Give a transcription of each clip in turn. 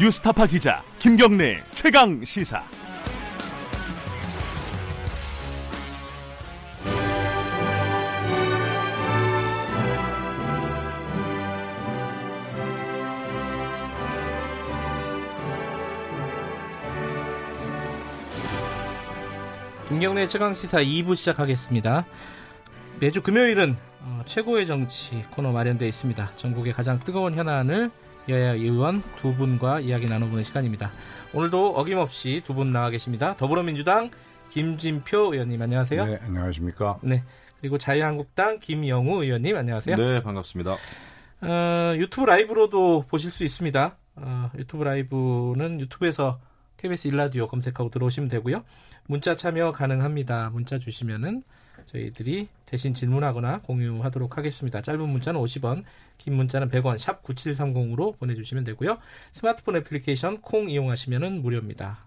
뉴스타파 기자 김경래 최강 시사. 김경래 최강 시사 2부 시작하겠습니다. 매주 금요일은 어, 최고의 정치 코너 마련되어 있습니다. 전국의 가장 뜨거운 현안을 여야 의원 두 분과 이야기 나눠보는 시간입니다. 오늘도 어김없이 두 분 나와 계십니다. 더불어민주당 김진표 의원님 안녕하세요. 네, 안녕하십니까. 네. 그리고 자유한국당 김영우 의원님 안녕하세요. 네, 반갑습니다. 어, 유튜브 라이브로도 보실 수 있습니다. 어, 유튜브 라이브는 유튜브에서 KBS 일라디오 검색하고 들어오시면 되고요. 문자 참여 가능합니다. 문자 주시면은 저희들이 대신 질문하거나 공유하도록 하겠습니다. 짧은 문자는 50원, 긴 문자는 100원, 샵 9730으로 보내주시면 되고요. 스마트폰 애플리케이션 콩 이용하시면 무료입니다.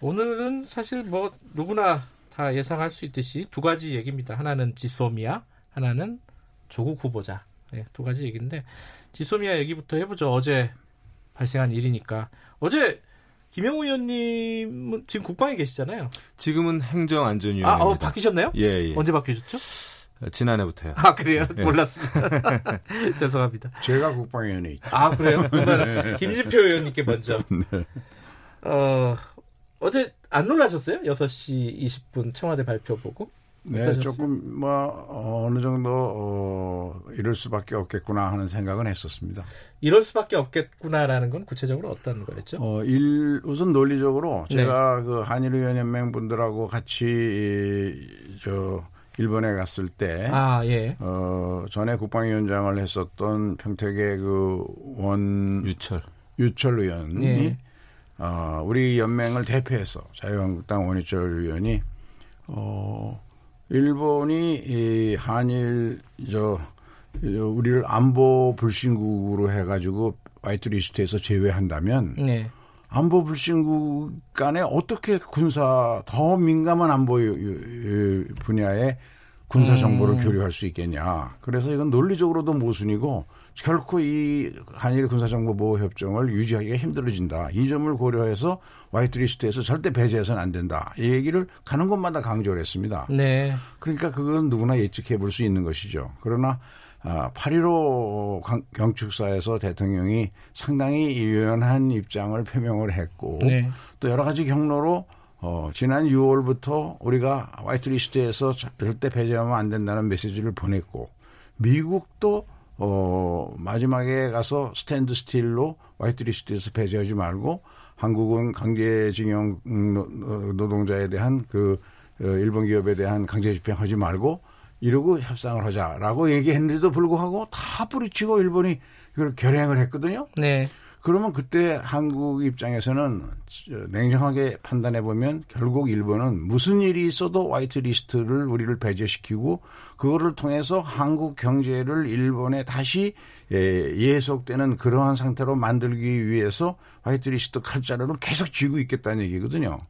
오늘은 사실 뭐 누구나 다 예상할 수 있듯이 두 가지 얘기입니다. 하나는 지소미아, 하나는 조국 후보자. 네, 두 가지 얘기인데 지소미아 얘기부터 해보죠. 어제 발생한 일이니까. 어제 김영우 의원님은 지금 국방에 계시잖아요. 지금은 행정안전위원입니다. 아, 어, 바뀌셨나요? 예, 예. 언제 바뀌셨죠? 지난해부터요. 아, 그래요? 네. 몰랐습니다. 죄송합니다. 제가 국방위원회 있죠. 아, 그래요? 그러면 김진표 의원님께 먼저. 네. 어, 어제 안 놀라셨어요? 6시 20분 청와대 발표 보고? 네, 어떠셨어요? 조금 뭐 어느 정도 어, 이럴 수밖에 없겠구나 하는 생각은 했었습니다. 이럴 수밖에 없겠구나라는 건 구체적으로 어떤 거였죠? 어, 일 우선 논리적으로 네. 제가 그 한일의원연맹 분들하고 같이 이, 저 일본에 갔을 때 아, 예. 어, 전에 국방위원장을 했었던 평택의 그 원유철. 유철 의원이 예. 어, 우리 연맹을 대표해서 자유한국당 원유철 의원이 어, 일본이 이 한일 저저 우리를 안보 불신국으로 해가지고 화이트 리스트에서 제외한다면 네. 안보 불신국 간에 어떻게 군사 더 민감한 안보 분야에 군사 정보를 음. 교류할 수 있겠냐. 그래서 이건 논리적으로도 모순이고 결코 이 한일 군사정보보호 협정을 유지하기가 힘들어진다. 이 점을 고려해서 화이트리스트에서 절대 배제해서는 안 된다. 이 얘기를 가는 곳마다 강조를 했습니다. 네. 그러니까 그건 누구나 예측해 볼 수 있는 것이죠. 그러나 아, 8.15 경축사에서 대통령이 상당히 유연한 입장을 표명을 했고 네. 또 여러 가지 경로로 어, 지난 6월부터 우리가 화이트리스트에서 절대 배제하면 안 된다는 메시지를 보냈고 미국도 어, 마지막에 가서 standstill로 화이트리스트에서 배제하지 말고 한국은 강제징용 음, 노- 노동자에 대한 그 어, 일본 기업에 대한 강제 집행하지 말고 이러고 협상을 하자라고 얘기했는데도 불구하고 다 뿌리치고 일본이 그걸 결행을 했거든요. 네. 그러면 그때 한국 입장에서는 냉정하게 판단해 보면 결국 일본은 무슨 일이 있어도 화이트 리스트를 우리를 배제시키고 그거를 통해서 한국 경제를 일본에 다시 예, 예속되는 그러한 상태로 만들기 위해서 화이트 리스트 칼자루를 계속 쥐고 있겠다는 얘기거든요.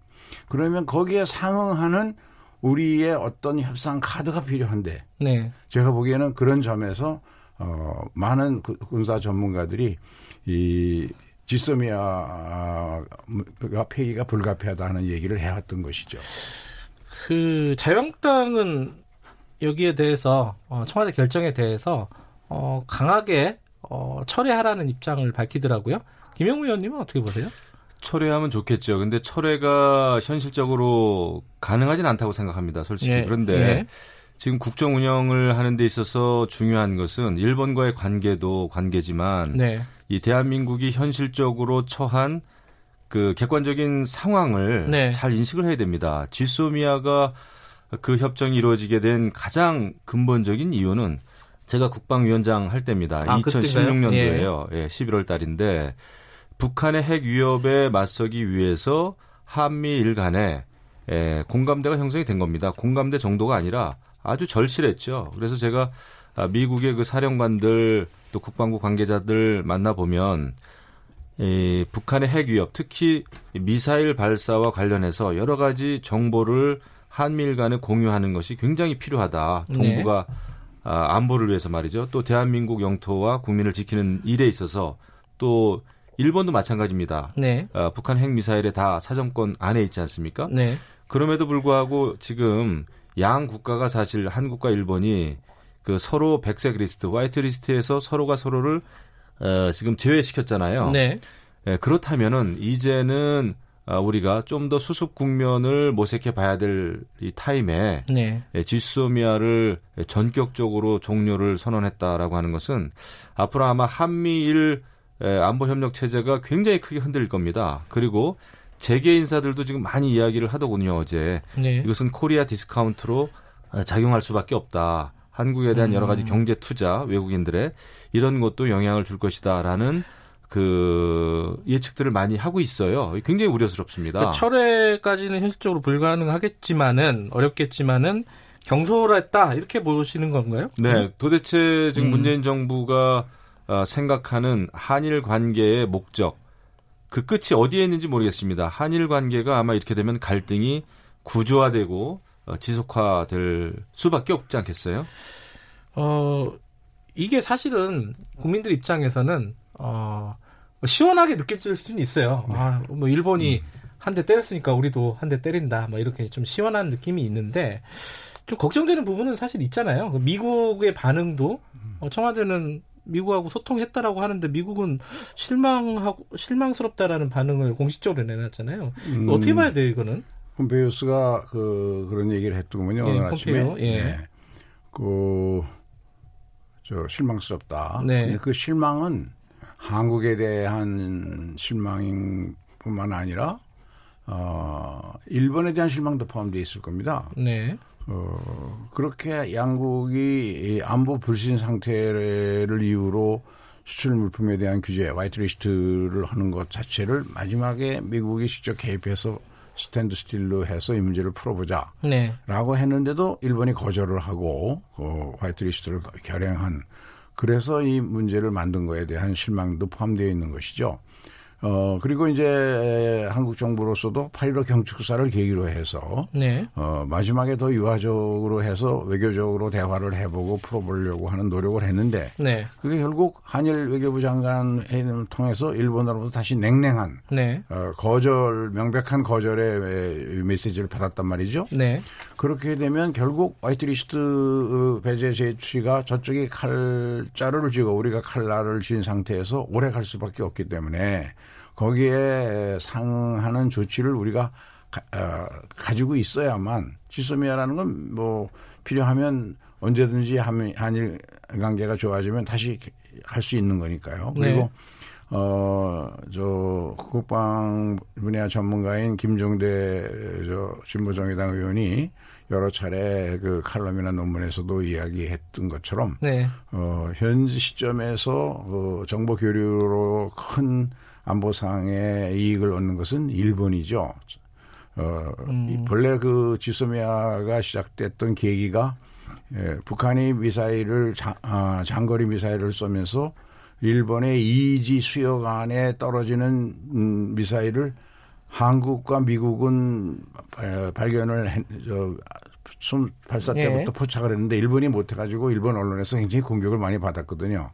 그러면 거기에 상응하는 우리의 어떤 협상 카드가 필요한데 네. 제가 보기에는 그런 점에서 어, 많은 구- 군사 전문가들이 이 지소미아가 폐기가 불가피하다 하는 얘기를 해왔던 것이죠. 그 자유한국당은 여기에 대해서 어, 청와대 결정에 대해서 어, 강하게 어, 철회하라는 입장을 밝히더라고요. 김영우 의원님은 어떻게 보세요? 철회하면 좋겠죠. 근데 철회가 현실적으로 가능하진 않다고 생각합니다. 솔직히. 예, 그런데 예. 지금 국정 운영을 하는 데 있어서 중요한 것은 일본과의 관계도 관계지만 네. 이 대한민국이 현실적으로 처한 그 객관적인 상황을 네. 잘 인식을 해야 됩니다. 지소미아가 그 협정이 이루어지게 된 가장 근본적인 이유는 제가 국방위원장 할 때입니다. 아, 2016년도에요. 예, 11월 달인데 북한의 핵 위협에 맞서기 위해서 한미일 간에 예, 공감대가 형성이 된 겁니다. 공감대 정도가 아니라 아주 절실했죠. 그래서 제가 아, 미국의 그 사령관들 또 국방부 관계자들 만나 보면 이 북한의 핵 위협, 특히 미사일 발사와 관련해서 여러 가지 정보를 한미일 간에 공유하는 것이 굉장히 필요하다. 네. 동북아 아, 안보를 위해서 말이죠. 또 대한민국 영토와 국민을 지키는 일에 있어서 또 일본도 마찬가지입니다. 네. 어, 북한 핵 미사일에 다 사정권 안에 있지 않습니까? 네. 그럼에도 불구하고 지금 양 국가가 사실 한국과 일본이 그 서로 백색 리스트, 화이트 리스트에서 서로가 서로를 어, 지금 제외시켰잖아요. 네. 예, 그렇다면은 이제는 아, 우리가 좀 더 수습 국면을 모색해 봐야 될 이 타임에 네. 예, 지소미아를 전격적으로 종료를 선언했다라고 하는 것은 앞으로 아마 한미일 예, 안보 협력 체제가 굉장히 크게 흔들릴 겁니다. 그리고 재계 인사들도 지금 많이 이야기를 하더군요 어제. 네. 이것은 코리아 디스카운트로 어, 작용할 수밖에 없다. 한국에 대한 여러 음. 가지 경제 투자 외국인들의 이런 것도 영향을 줄 것이다라는 그 예측들을 많이 하고 있어요. 굉장히 우려스럽습니다. 그러니까 철회까지는 현실적으로 불가능하겠지만은 어렵겠지만은 경솔했다 이렇게 보시는 건가요? 네, 도대체 지금 음. 문재인 정부가 어, 생각하는 한일 관계의 목적 그 끝이 어디에 있는지 모르겠습니다. 한일 관계가 아마 이렇게 되면 갈등이 구조화되고 어, 지속화될 수밖에 없지 않겠어요? 어 이게 사실은 국민들 입장에서는 어 시원하게 느껴질 수는 있어요. 아, 뭐 일본이 한대 때렸으니까 우리도 한 대 때린다. 뭐 이렇게 좀 시원한 느낌이 있는데 좀 걱정되는 부분은 사실 있잖아요. 그 미국의 반응도 어, 청와대는 미국하고 소통했다라고 하는데 미국은 실망하고 실망스럽다라는 반응을 공식적으로 내놨잖아요. 음, 어떻게 봐야 돼요, 이거는? 폼페이오스가 그 그런 얘기를 했더군요. 예, 오늘 아침에. 폼페이오, 예. 네. 그, 저, 실망스럽다. 네. 근데 그 실망은 한국에 대한 실망일 뿐만 아니라, 어, 일본에 대한 실망도 포함되어 있을 겁니다. 네. 어, 그렇게 양국이 이 안보 불신 상태를 이유로 수출 물품에 대한 규제, 화이트리스트를 하는 것 자체를 마지막에 미국이 직접 개입해서 standstill로 해서 이 문제를 풀어보자. 네. 라고 했는데도 일본이 거절을 하고 그 화이트리스트를 결행한 그래서 이 문제를 만든 거에 대한 실망도 포함되어 있는 것이죠. 어 그리고 이제 한국 정부로서도 8.15 경축사를 계기로 해서 네. 어 마지막에 더 유화적으로 해서 외교적으로 대화를 해보고 풀어보려고 하는 노력을 했는데 네. 그게 결국 한일 외교부 장관 회의를 통해서 일본으로부터 다시 냉랭한 네. 어, 거절 명백한 거절의 메시지를 받았단 말이죠. 네. 그렇게 되면 결국 화이트리스트 배제 제취가 저쪽이 칼자루를 쥐고 우리가 칼날을 쥔 상태에서 오래 갈 수밖에 없기 때문에 거기에 상하는 조치를 우리가 가, 지고 있어야만 지소미아라는 건 뭐 필요하면 언제든지 한일 관계가 좋아지면 다시 할 수 있는 거니까요. 그리고 네. 어, 저, 국방 분야 전문가인 김종대, 저, 진보정의당 의원이 여러 차례 그 칼럼이나 논문에서도 이야기했던 것처럼, 네. 어, 현지 시점에서 그 정보 교류로 큰 안보상의 이익을 얻는 것은 일본이죠. 어, 이 본래 그 지소미아가 시작됐던 계기가 예, 북한이 미사일을 장, 아, 장거리 미사일을 쏘면서 일본의 이지 수역 안에 떨어지는 음, 미사일을 한국과 미국은 에, 발견을 했, 저, 숨 발사 예. 때부터 포착을 했는데 일본이 못해가지고 일본 언론에서 굉장히 공격을 많이 받았거든요.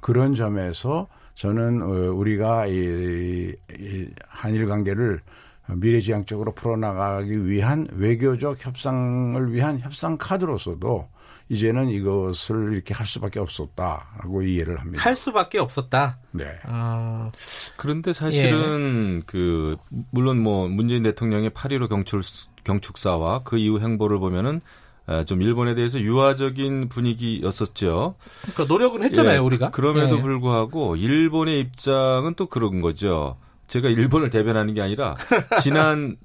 그런 점에서 저는 어, 우리가 이, 이 한일 관계를 미래지향적으로 풀어나가기 위한 외교적 협상을 위한 협상 카드로서도 이제는 이것을 이렇게 할 수밖에 없었다라고 이해를 합니다. 할 수밖에 없었다. 네. 아, 그런데 사실은 그 물론 뭐 문재인 대통령의 8.15 경축 경축사와 그 이후 행보를 보면은 에, 좀 일본에 대해서 유화적인 분위기였었죠. 그러니까 노력은 했잖아요, 예, 우리가. 그럼에도 예. 불구하고 일본의 입장은 또 그런 거죠. 제가 일본을 대변하는 게 아니라 지난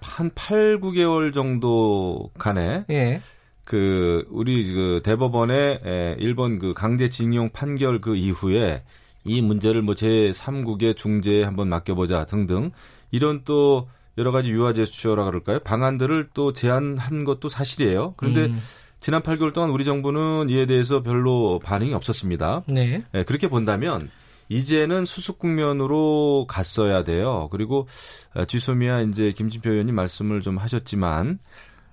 한 8, 9개월 정도 간에 예. 그 우리 그 대법원의 에, 일본 그 강제징용 판결 그 이후에 이 문제를 뭐 제3국의 중재에 한번 맡겨보자 등등 이런 또 여러 가지 유화 제스처라 그럴까요? 방안들을 또 제안한 것도 사실이에요. 그런데 음, 지난 8개월 동안 우리 정부는 이에 대해서 별로 반응이 없었습니다. 네. 예, 그렇게 본다면 이제는 수습 국면으로 갔어야 돼요. 그리고 어, 지소미아 이제 김진표 의원님 말씀을 좀 하셨지만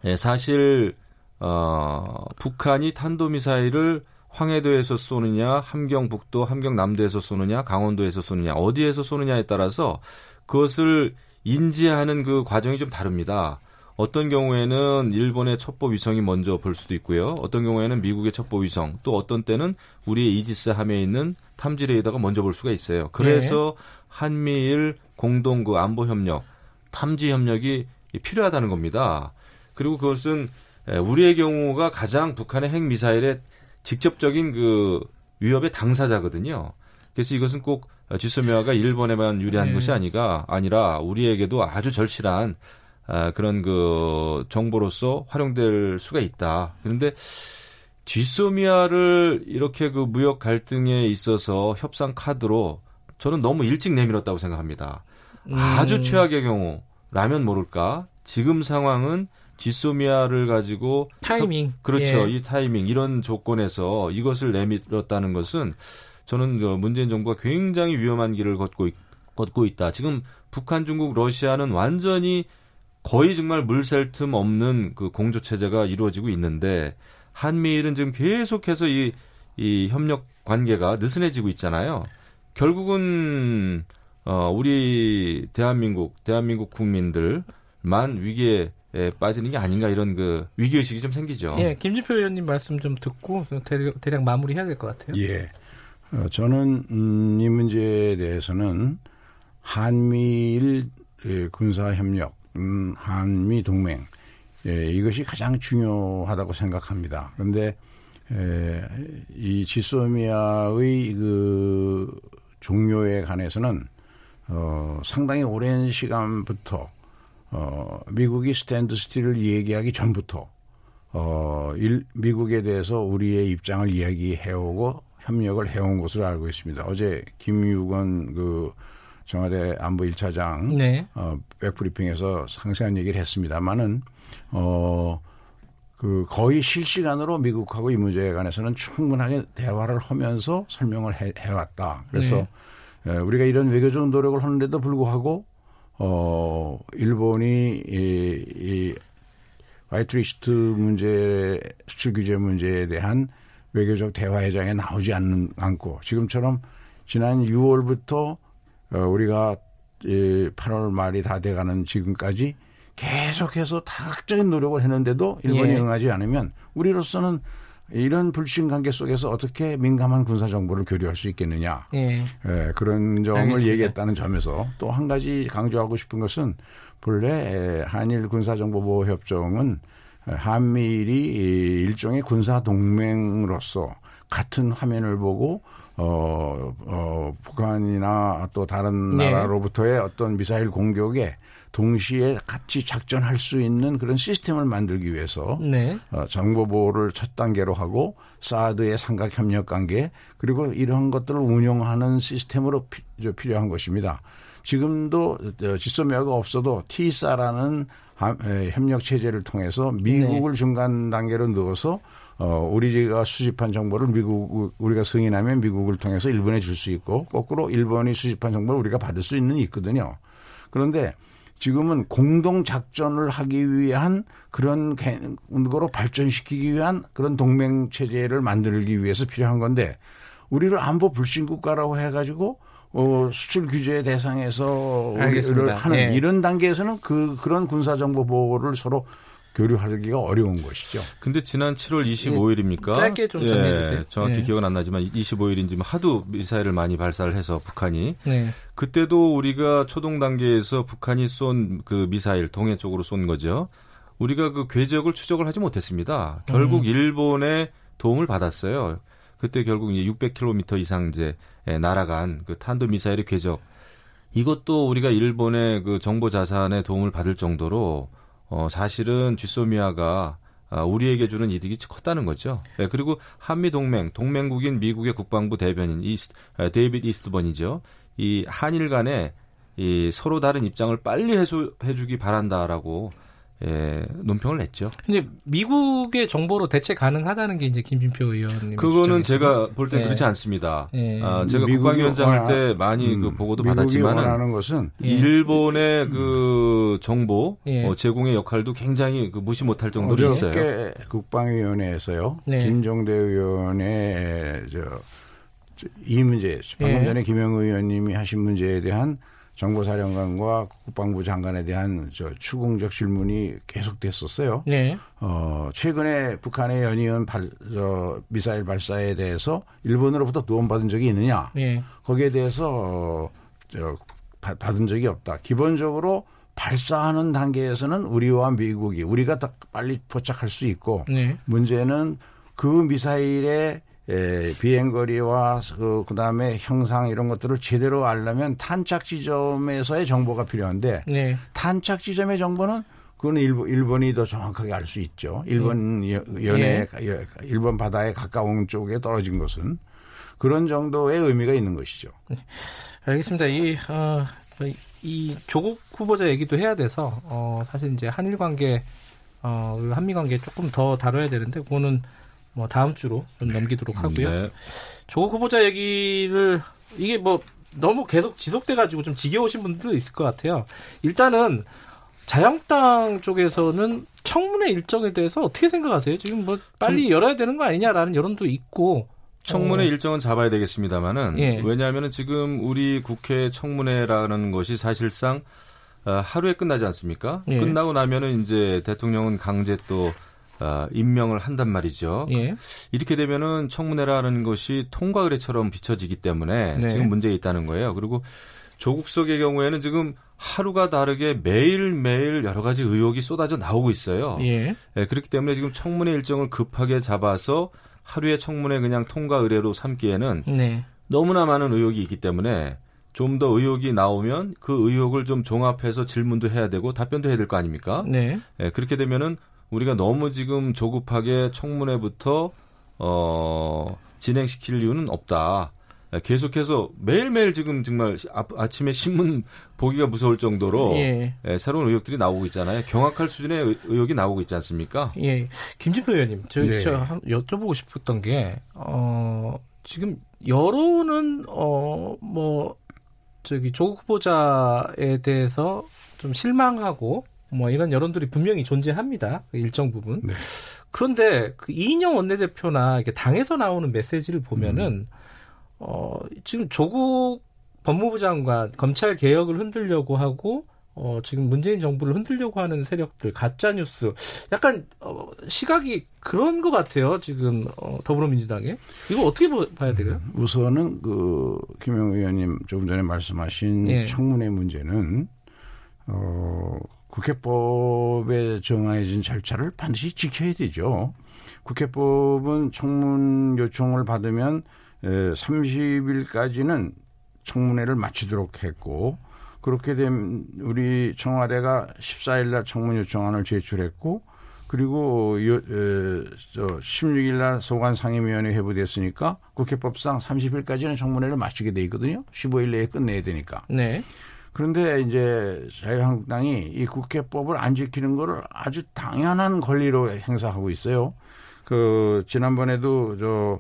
예, 사실 어, 북한이 탄도미사일을 황해도에서 쏘느냐, 함경북도, 함경남도에서 쏘느냐, 강원도에서 쏘느냐, 어디에서 쏘느냐에 따라서 그것을 인지하는 그 과정이 좀 다릅니다. 어떤 경우에는 일본의 첩보 위성이 먼저 볼 수도 있고요. 어떤 경우에는 미국의 첩보 위성, 또 어떤 때는 우리의 이지스 함에 있는 탐지 레이더가 먼저 볼 수가 있어요. 그래서 네. 한미일 공동 그 안보 협력, 탐지 협력이 필요하다는 겁니다. 그리고 그것은 우리의 경우가 가장 북한의 핵 미사일의 직접적인 그 위협의 당사자거든요. 그래서 이것은 꼭 지소미아가 일본에만 유리한 네. 것이 아니가 아니라 우리에게도 아주 절실한 아, 그런 그 정보로서 활용될 수가 있다. 그런데 지소미아를 이렇게 그 무역 갈등에 있어서 협상 카드로 저는 너무 일찍 내밀었다고 생각합니다. 음. 아주 최악의 경우라면 모를까. 지금 상황은 지소미아를 가지고 타이밍 협, 그렇죠. 예. 이 타이밍 이런 조건에서 이것을 내밀었다는 것은 저는 그 문재인 정부가 굉장히 위험한 길을 걷고 걷고 있다. 지금 북한, 중국, 러시아는 완전히 거의 정말 물샐 틈 없는 그 공조 체제가 이루어지고 있는데 한미일은 지금 계속해서 이, 이 협력 관계가 느슨해지고 있잖아요. 결국은 어 우리 대한민국 대한민국 국민들만 위기에 빠지는 게 아닌가 이런 그 위기 의식이 좀 생기죠. 예, 김진표 의원님 말씀 좀 듣고 대략, 대략 마무리해야 될 것 같아요. 예, 어, 저는 음, 이 문제에 대해서는 한미일 예, 군사 협력 음, 한미 동맹 예, 이것이 가장 중요하다고 생각합니다. 그런데 에, 이 지소미아의 그 종료에 관해서는 어, 상당히 오랜 시간부터 어, 미국이 스탠드 스틸을 얘기하기 전부터 어, 일, 미국에 대해서 우리의 입장을 이야기해오고 협력을 해온 것으로 알고 있습니다. 어제 김유건 그 청와대 안보 1차장 네. 어, 백브리핑에서 상세한 얘기를 했습니다만은 어, 그 거의 실시간으로 미국하고 이 문제에 관해서는 충분하게 대화를 하면서 설명을 해, 해왔다. 그래서 네. 에, 우리가 이런 외교적 노력을 하는데도 불구하고 어, 일본이 이, 이 화이트리스트 문제, 수출 규제 문제에 대한 외교적 대화 회장에 나오지 않는, 않고 지금처럼 지난 6월부터 어, 우리가 이 8월 말이 다 돼가는 지금까지 계속해서 다각적인 노력을 했는데도 일본이 예. 응하지 않으면 우리로서는 이런 불신 관계 속에서 어떻게 민감한 군사 정보를 교류할 수 있겠느냐. 예. 예 그런 점을 알겠습니다. 얘기했다는 점에서 또 한 가지 강조하고 싶은 것은 본래 한일 군사 정보 보호 협정은 한미일이 일종의 군사 동맹으로서 같은 화면을 보고 어, 어, 북한이나 또 다른 네. 나라로부터의 어떤 미사일 공격에 동시에 같이 작전할 수 있는 그런 시스템을 만들기 위해서 네. 어, 정보 보호를 첫 단계로 하고 사드의 삼각 협력 관계 그리고 이러한 것들을 운영하는 시스템으로 피, 필요한 것입니다. 지금도 지소미아가 없어도 티사라는 협력 체제를 통해서 미국을 네. 중간 단계로 넣어서 어, 우리가 수집한 정보를 미국, 우리가 승인하면 미국을 통해서 일본에 줄 수 있고, 거꾸로 일본이 수집한 정보를 우리가 받을 수 있는 있거든요. 그런데 지금은 공동 작전을 하기 위한 그런 거로 발전시키기 위한 그런 동맹 체제를 만들기 위해서 필요한 건데 우리를 안보 불신 국가라고 해가지고 어, 수출 규제 대상에서 우리를 하는 네. 이런 단계에서는 그 그런 군사 정보 보호를 서로 교류하기가 어려운 것이죠. 근데 지난 7월 25일입니까? 짧게 좀 정리해 예, 주세요. 정확히 네. 기억은 안 나지만 25일인지 하도 미사일을 많이 발사를 해서 북한이 네. 그때도 우리가 초동 단계에서 북한이 쏜 그 미사일 동해 쪽으로 쏜 거죠. 우리가 그 궤적을 추적을 하지 못했습니다. 결국 음. 일본의 도움을 받았어요. 그때 결국 이제 600km 이상 이제 날아간 그 탄도 미사일의 궤적 이것도 우리가 일본의 그 정보 자산에 도움을 받을 정도로 어, 사실은 지소미아가 아, 우리에게 주는 이득이 컸다는 거죠. 네, 그리고 한미 동맹, 동맹국인 미국의 국방부 대변인 이스, 아, 데이비드 이스트번이죠. 이 한일 간에 이 서로 다른 입장을 빨리 해소 해주기 바란다라고 예, 논평을 냈죠. 근데 미국의 정보로 대체 가능하다는 게 이제 김진표 의원님. 그거는 제가 볼때 네. 그렇지 않습니다. 네. 아, 제가 국방위원장 할 때 많이 음, 그 보고도 받았지만은 원하는 것은 예. 일본의 음. 그 정보 예. 어, 제공의 역할도 굉장히 그 무시 못할 정도로 있어요. 국방위원회에서요. 네. 김종대 의원의 저, 이 문제 방금 예. 전에 김영우 의원님이 하신 문제에 대한 정보사령관과 국방부 장관에 대한 저 추궁적 질문이 계속됐었어요. 네. 어, 최근에 북한의 연이은 발, 저, 미사일 발사에 대해서 일본으로부터 도움받은 적이 있느냐? 네. 거기에 대해서 어, 저, 받- 받은 적이 없다. 기본적으로 발사하는 단계에서는 우리와 미국이 우리가 더 빨리 포착할 수 있고 네. 문제는 그 미사일의 에, 비행거리와 그, 그 다음에 형상 이런 것들을 제대로 알려면 탄착 지점에서의 정보가 필요한데 네. 탄착 지점의 정보는 그거는 일본, 일본이 더 정확하게 알 수 있죠. 일본 여- 연해 예. 일본 바다에 가까운 쪽에 떨어진 것은 그런 정도의 의미가 있는 것이죠. 알겠습니다. 이, 어, 이 조국 후보자 얘기도 해야 돼서, 어, 사실 이제 한일 관계, 어, 그리고 한미 관계 조금 더 다뤄야 되는데, 그거는 뭐 다음 주로 좀 넘기도록 하고요. 네. 조국 후보자 얘기를, 이게 뭐 너무 계속 지속돼가지고 좀 지겨우신 분들도 있을 것 같아요. 일단은 자유한국당 쪽에서는 청문회 일정에 대해서 어떻게 생각하세요? 지금 뭐 빨리 열어야 되는 거 아니냐라는 여론도 있고, 청문회 어, 일정은 잡아야 되겠습니다만은 예. 왜냐하면 지금 우리 국회 청문회라는 것이 사실상 어, 하루에 끝나지 않습니까? 예. 끝나고 나면은 이제 대통령은 강제 또 어, 임명을 한단 말이죠. 예. 이렇게 되면은 청문회라는 것이 통과 의례처럼 비춰지기 때문에 네. 지금 문제가 있다는 거예요. 그리고 조국석의 경우에는 지금 하루가 다르게 매일매일 여러 가지 의혹이 쏟아져 나오고 있어요. 예. 예, 그렇기 때문에 지금 청문회 일정을 급하게 잡아서 하루에 청문회 그냥 통과 의례로 삼기에는 네. 너무나 많은 의혹이 있기 때문에 좀 더 의혹이 나오면 그 의혹을 좀 종합해서 질문도 해야 되고 답변도 해야 될 거 아닙니까? 네. 예, 그렇게 되면은 우리가 너무 지금 조급하게 청문회부터 어 진행시킬 이유는 없다. 예, 계속해서 매일매일 지금 정말 아, 아침에 신문 보기가 무서울 정도로 예. 예, 새로운 의혹들이 나오고 있잖아요. 경악할 수준의 의- 의혹이 나오고 있지 않습니까? 예, 김진표 의원님, 저, 네. 저 한- 여쭤보고 싶었던 게, 어, 지금 여론은, 어, 뭐, 저기, 조국 후보자에 대해서 좀 실망하고, 뭐, 이런 여론들이 분명히 존재합니다. 그 일정 부분. 네. 그런데 그 이인영 원내대표나 이렇게 당에서 나오는 메시지를 보면은, 어, 지금 조국 법무부 장관, 검찰 개혁을 흔들려고 하고, 어, 지금 문재인 정부를 흔들려고 하는 세력들, 가짜뉴스, 약간, 어, 시각이 그런 것 같아요, 지금, 어, 더불어민주당에. 이거 어떻게 보- 봐야 돼요? 우선은 그 김영 의원님 조금 전에 말씀하신 예. 청문회 문제는 어 국회법에 정해진 절차를 반드시 지켜야 되죠. 국회법은 청문 요청을 받으면 30일까지는 청문회를 마치도록 했고 그렇게 되면 우리 청와대가 14일 날 청문 요청안을 제출했고 그리고 요, 에, 저 16일 날 소관 상임위원회 회부됐으니까 국회법상 30일까지는 청문회를 마치게 돼 있거든요. 15일 내에 끝내야 되니까. 네. 그런데 이제 자유한국당이 이 국회법을 안 지키는 거를 아주 당연한 권리로 행사하고 있어요. 그 지난번에도 저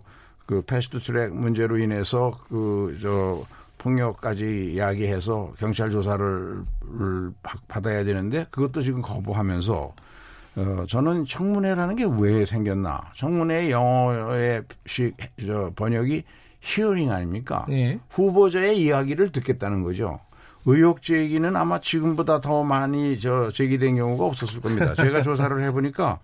그 패스트 트랙 문제로 인해서 그 저 폭력까지 이야기해서 경찰 조사를 받- 받아야 되는데 그것도 지금 거부하면서 어 저는 청문회라는 게 왜 생겼나? 청문회 영어의 시, 저 번역이 hearing 아닙니까? 네. 후보자의 이야기를 듣겠다는 거죠. 의혹 제기는 아마 지금보다 더 많이 저 제기된 경우가 없었을 겁니다. 제가 조사를 해보니까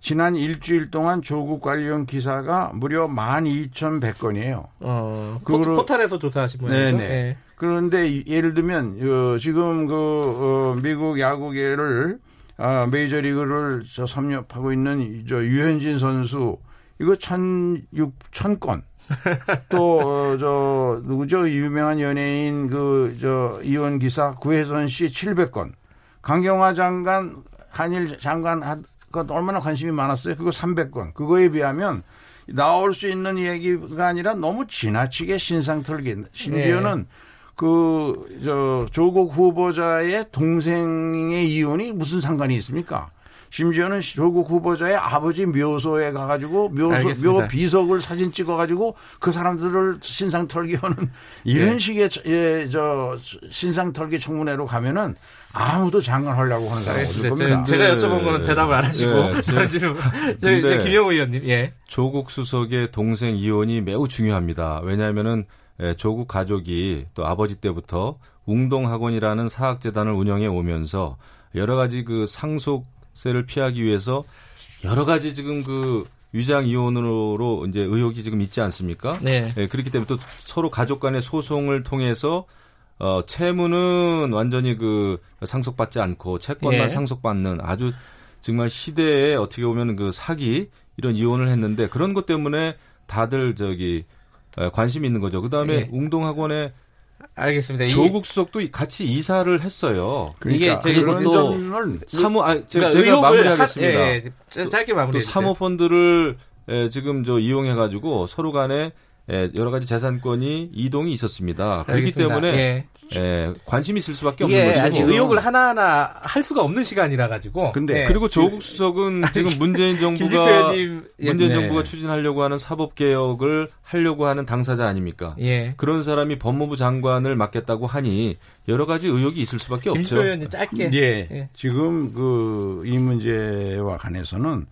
지난 일주일 동안 조국 관련 기사가 무려 12,100건이에요. 어, 포- 포탈에서 조사하신 분이죠? 네네. 네. 그런데 이- 예를 들면 어, 지금 그 어, 미국 야구계를 아, 메이저리그를 저 섭렵하고 있는 이- 저 유현진 선수 이거 천육 천건 또 저 누구죠? 유명한 연예인 그 저 이혼 기사 구혜선 씨 700건. 강경화 장관 한일 장관 한- 그 얼마나 관심이 많았어요? 그거 300건. 그거에 비하면 나올 수 있는 얘기가 아니라 너무 지나치게 신상 털기. 심지어는 그저 조국 후보자의 동생의 이혼이 무슨 상관이 있습니까? 심지어는 조국 후보자의 아버지 묘소에 가가지고 묘소, 알겠습니다. 묘 비석을 사진 찍어가지고 그 사람들을 신상 털기하는 이런 예. 식의 저- 예, 저 신상 털기 청문회로 가면은 아무도 장관하려고 하는 사람 없을. 겁니다. 제가 네. 여쭤본 거는 대답을 안 하시고 네, 제- 이제 김영우 의원님, 예. 조국 수석의 동생 이혼이 매우 중요합니다. 왜냐하면은 예, 조국 가족이 또 아버지 때부터 웅동학원이라는 사학재단을 운영해 오면서 여러 가지 그 상속 세를 피하기 위해서 여러 가지 지금 그 위장 이혼으로 이제 의혹이 지금 있지 않습니까? 네. 예, 그렇기 때문에 또 서로 가족 간의 소송을 통해서 어, 채무는 완전히 그 상속받지 않고 채권만 예. 상속받는 아주 정말 시대에 어떻게 보면 그 사기 이런 이혼을 했는데 그런 것 때문에 다들 저기 에, 관심이 있는 거죠. 그 다음에 예. 웅동학원에 알겠습니다. 이- 조국 수석도 같이 이사를 했어요. 이게 저기 그런 또- 사모, 아, 제가, 그러니까 제가 마무리하겠습니다. 하- 예, 예. 짧- 짧게 또 마무리해 주세요. 사모 펀드를 에, 지금 저 이용해 가지고 서로 간에 에, 여러 가지 재산권이 이동이 있었습니다. 그렇기 알겠습니다. 때문에 예. 에, 관심이 있을 수밖에 없는 이게 것이고. 아니 의혹을 하나하나 할 수가 없는 시간이라 가지고. 근데 예. 그리고 조국 수석은 지금 문재인 정부가 예. 문재인 네. 정부가 추진하려고 하는 사법 개혁을 하려고 하는 당사자 아닙니까? 예. 그런 사람이 법무부 장관을 맡겠다고 하니 여러 가지 의혹이 있을 수밖에 없죠. 의원님 짧게. 예. 예. 지금 그 이 문제와 관해서는 어,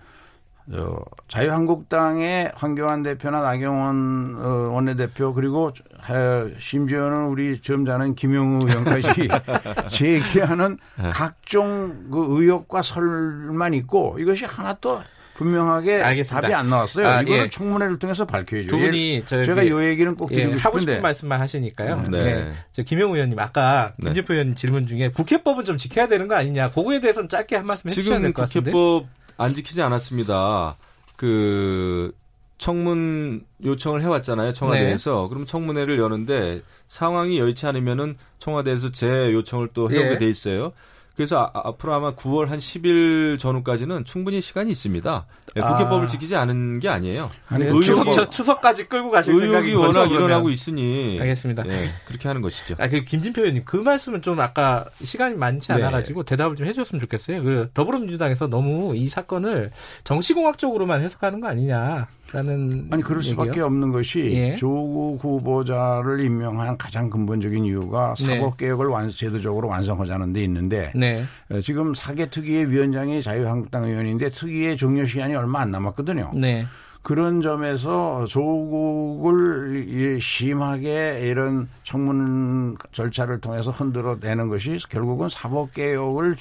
자유한국당의 황교안 대표나 나경원 어, 원내대표 그리고 어, 심지어는 우리 점잖은 김용우 의원까지 제기하는 네. 각종 그 의혹과 설만 있고 이것이 하나도 분명하게 알겠습니다. 답이 안 나왔어요. 아, 이거는 예. 청문회를 통해서 밝혀야죠. 두 분이 저기- 제가 요 얘기는 꼭 예, 드리고 하고 싶은데 싶은 말씀만 하시니까요. 네. 예. 저 김영우 의원님 아까 네. 김진표 의원님 질문 중에 국회법은 좀 지켜야 되는 거 아니냐. 그거에 대해서는 짧게 한 말씀 해주셔야 지금 될것 같은데. 국회법 안 지키지 않았습니다. 그 청문 요청을 해왔잖아요 청와대에서 네. 그럼 청문회를 여는데 상황이 여의치 않으면은 청와대에서 재 요청을 또 해오게 예. 돼 있어요. 그래서 아- 앞으로 아마 9월 한 10일 전후까지는 충분히 시간이 있습니다. 예, 국회법을 아. 지키지 않은 게 아니에요. 아니, 의혹이- 추석, 저- 추석까지 끌고 가실 의혹이 워낙 거죠? 일어나고 있으니 알겠습니다. 예, 그렇게 하는 것이죠. 아, 그 김진표 의원님 그 말씀은 좀 아까 시간이 많지 네. 않아 가지고 대답을 좀 해줬으면 좋겠어요. 그 더불어민주당에서 너무 이 사건을 정치공학적으로만 해석하는 거 아니냐 라는 아니 그럴 수밖에 얘기요. 없는 것이 예. 조국 후보자를 임명한 가장 근본적인 이유가 네. 사법 개혁을 완, 제도적으로 완성하자는 데 있는데 네, 어, 지금 사개 특위의 위원장이 자유한국당 의원인데 특위의 종료 시간이 얼마 안 남았거든요. 네, 그런 점에서 조국을 이 심하게 이런 청문 절차를 통해서 흔들어 내는 것이 결국은 사법 개혁을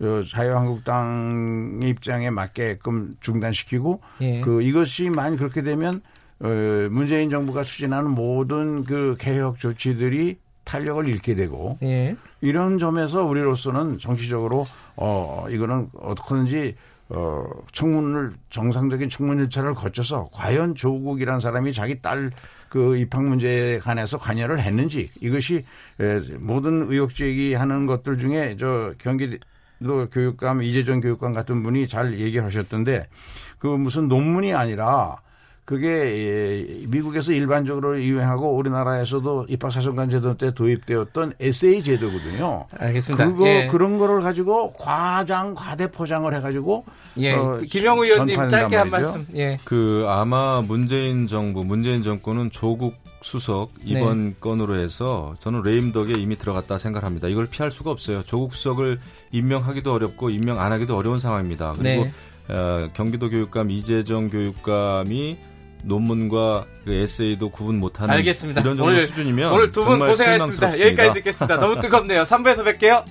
어, 자유한국당 입장에 맞게끔 중단시키고 예. 그 이것이 만 그렇게 되면 어, 문재인 정부가 추진하는 모든 그 개혁 조치들이 탄력을 잃게 되고 예. 이런 점에서 우리로서는 정치적으로 어 이거는 어떻게든지 어 청문을 정상적인 청문 절차를 거쳐서 과연 조국이란 사람이 자기 딸 그 입학 문제에 관해서 관여를 했는지 이것이 에, 모든 의혹 제기하는 것들 중에 저 경기 도 교육감 이재정 교육감 같은 분이 잘 얘기하셨던데 그 무슨 논문이 아니라 그게 예, 미국에서 일반적으로 유행하고 우리나라에서도 입학사정관 제도 때 도입되었던 에세이 제도거든요. 알겠습니다. 그거 예. 그런 거를 가지고 과장 과대 포장을 해가지고 예. 어, 김영우 의원님 짧게 한 말이죠. 말씀. 예. 그 아마 문재인 정부, 문재인 정권은 조국 수석 이번 건으로 해서 저는 레임덕에 이미 들어갔다 생각합니다. 이걸 피할 수가 없어요. 조국 수석을 임명하기도 어렵고 임명 안 하기도 어려운 상황입니다. 그리고 네. 어, 경기도 교육감 이재정 교육감이 논문과 그 에세이도 구분 못하는 알겠습니다. 이런 정도 오늘- 수준이면 오늘 두 분 고생하셨습니다. 여기까지 듣겠습니다. 너무 뜨겁네요. 3부에서 뵐게요.